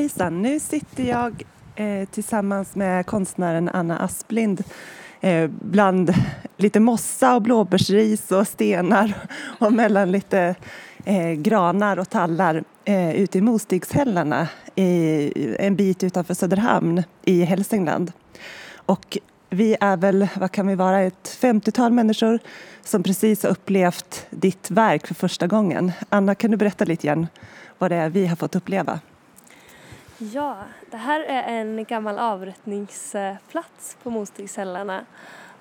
Hejsan, nu sitter jag eh, tillsammans med konstnären Anna Asplind eh, bland lite mossa och blåbärsris och stenar och mellan lite eh, granar och tallar eh, ute i Mostigshällarna i, en bit utanför Söderhamn i Hälsingland. Och vi är väl, vad kan vi vara, ett 50-tal människor som precis har upplevt ditt verk för första gången. Anna, kan du berätta lite grann vad det är vi har fått uppleva? Ja, det här är en gammal avrättningsplats på Mostigshällarna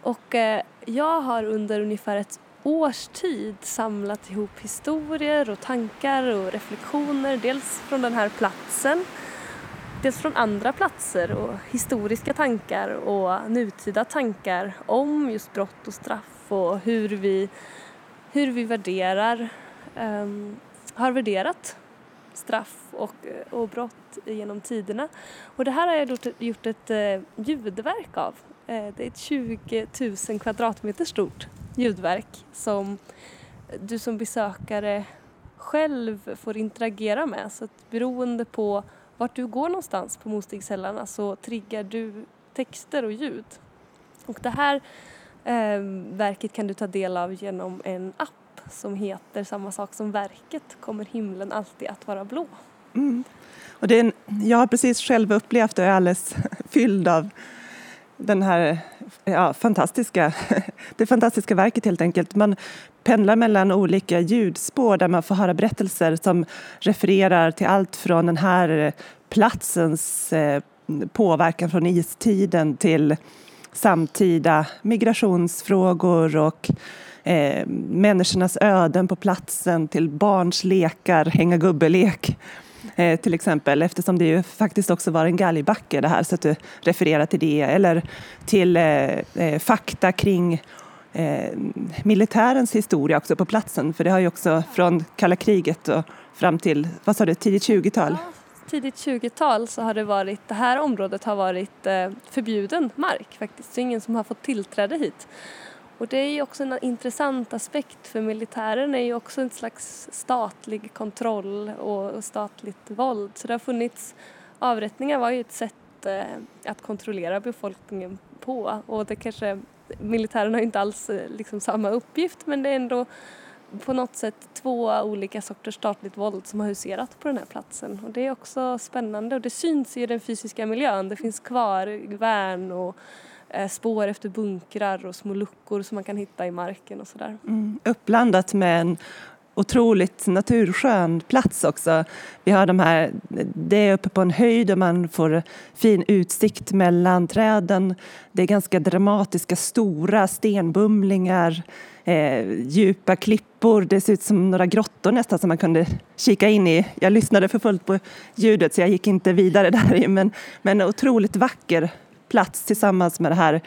och eh, jag har under ungefär ett års tid samlat ihop historier och tankar och reflektioner dels från den här platsen dels från andra platser och historiska tankar och nutida tankar om just brott och straff och hur vi, hur vi värderar, um, har värderat straff och, och brott genom tiderna. Och det här har jag gjort, ett eh, ljudverk av. Eh, det är ett 20 000 kvadratmeter stort ljudverk som du som besökare själv får interagera med. Så att beroende på vart du går någonstans på Mostigshällarna så triggar du texter och ljud. Och det här eh, verket kan du ta del av genom en app som heter samma sak som verket Kommer himlen alltid att vara blå? Mm. Och det en, jag har precis själv upplevt och är alldeles fylld av den här ja, fantastiska, det fantastiska verket helt enkelt. Man pendlar mellan olika ljudspår där man får höra berättelser som refererar till allt från den här platsens eh, påverkan från istiden till samtida migrationsfrågor och eh, människornas öden på platsen till barns lekar, hänga gubbelek eh, till exempel eftersom det ju faktiskt också var en galgbacke det här så att du refererar till det eller till eh, eh, fakta kring eh, militärens historia också på platsen för det har ju också från kalla kriget och fram till, vad sa du, tidigt 20-tal? Ja, tidigt 20-tal så har det varit, det här området har varit eh, förbjuden mark faktiskt, så ingen som har fått tillträde hit. Och det är ju också en intressant aspekt för militären är ju också en slags statlig kontroll och statligt våld. Så det har funnits, avrättningar var ju ett sätt eh, att kontrollera befolkningen på och det kanske, militären har ju inte alls eh, liksom samma uppgift men det är ändå på något sätt två olika sorters statligt våld som har huserat på den här platsen. Och det är också spännande och det syns i den fysiska miljön. Det finns kvar värn och Eh, spår efter bunkrar och små luckor som man kan hitta i marken och sådär. Mm, uppblandat med en otroligt naturskön plats också. Vi har de här, det är uppe på en höjd och man får fin utsikt mellan träden. Det är ganska dramatiska stora stenbumlingar, eh, djupa klippor. Det ser ut som några grottor nästan som man kunde kika in i. Jag lyssnade för fullt på ljudet så jag gick inte vidare där men, men otroligt vacker plats tillsammans med det här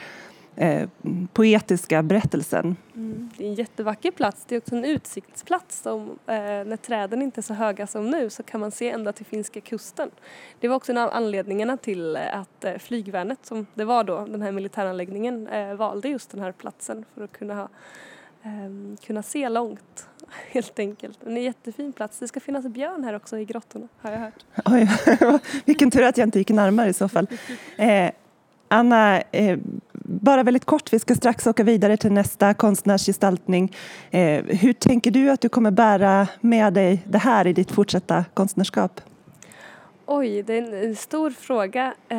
eh, poetiska berättelsen. Mm, det är en jättevacker plats. Det är också en utsiktsplats. Som, eh, när träden inte är så höga som nu så kan man se ända till finska kusten. Det var också en av anledningarna till att eh, flygvärnet, som det var då, den här militäranläggningen, eh, valde just den här platsen för att kunna, ha, ehm, kunna se långt helt enkelt. Det är en jättefin plats. Det ska finnas björn här också i grottorna har jag hört. Oj, vilken tur att jag inte gick närmare i så fall. Eh, Anna, eh, bara väldigt kort, vi ska strax åka vidare till nästa konstnärsgestaltning. Eh, hur tänker du att du kommer bära med dig det här i ditt fortsatta konstnärskap? Oj, det är en stor fråga. Eh,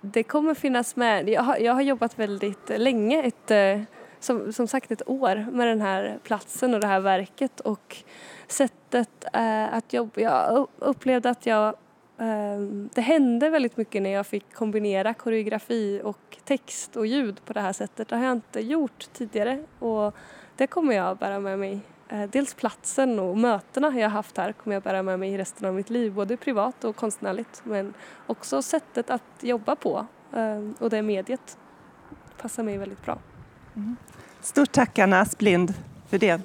det kommer finnas med. Jag har, jag har jobbat väldigt länge, ett, eh, som, som sagt ett år med den här platsen och det här verket och sättet eh, att jobba. Jag upplevde att jag Ehm, det hände väldigt mycket när jag fick kombinera koreografi och text och ljud på det här sättet. Det har jag inte gjort tidigare och det kommer jag bära med mig. Eh, dels platsen och mötena jag haft här kommer jag bära med mig resten av mitt liv, både privat och konstnärligt. Men också sättet att jobba på ehm, och det mediet passar mig väldigt bra. Mm. Stort tack Anna Asplind för det.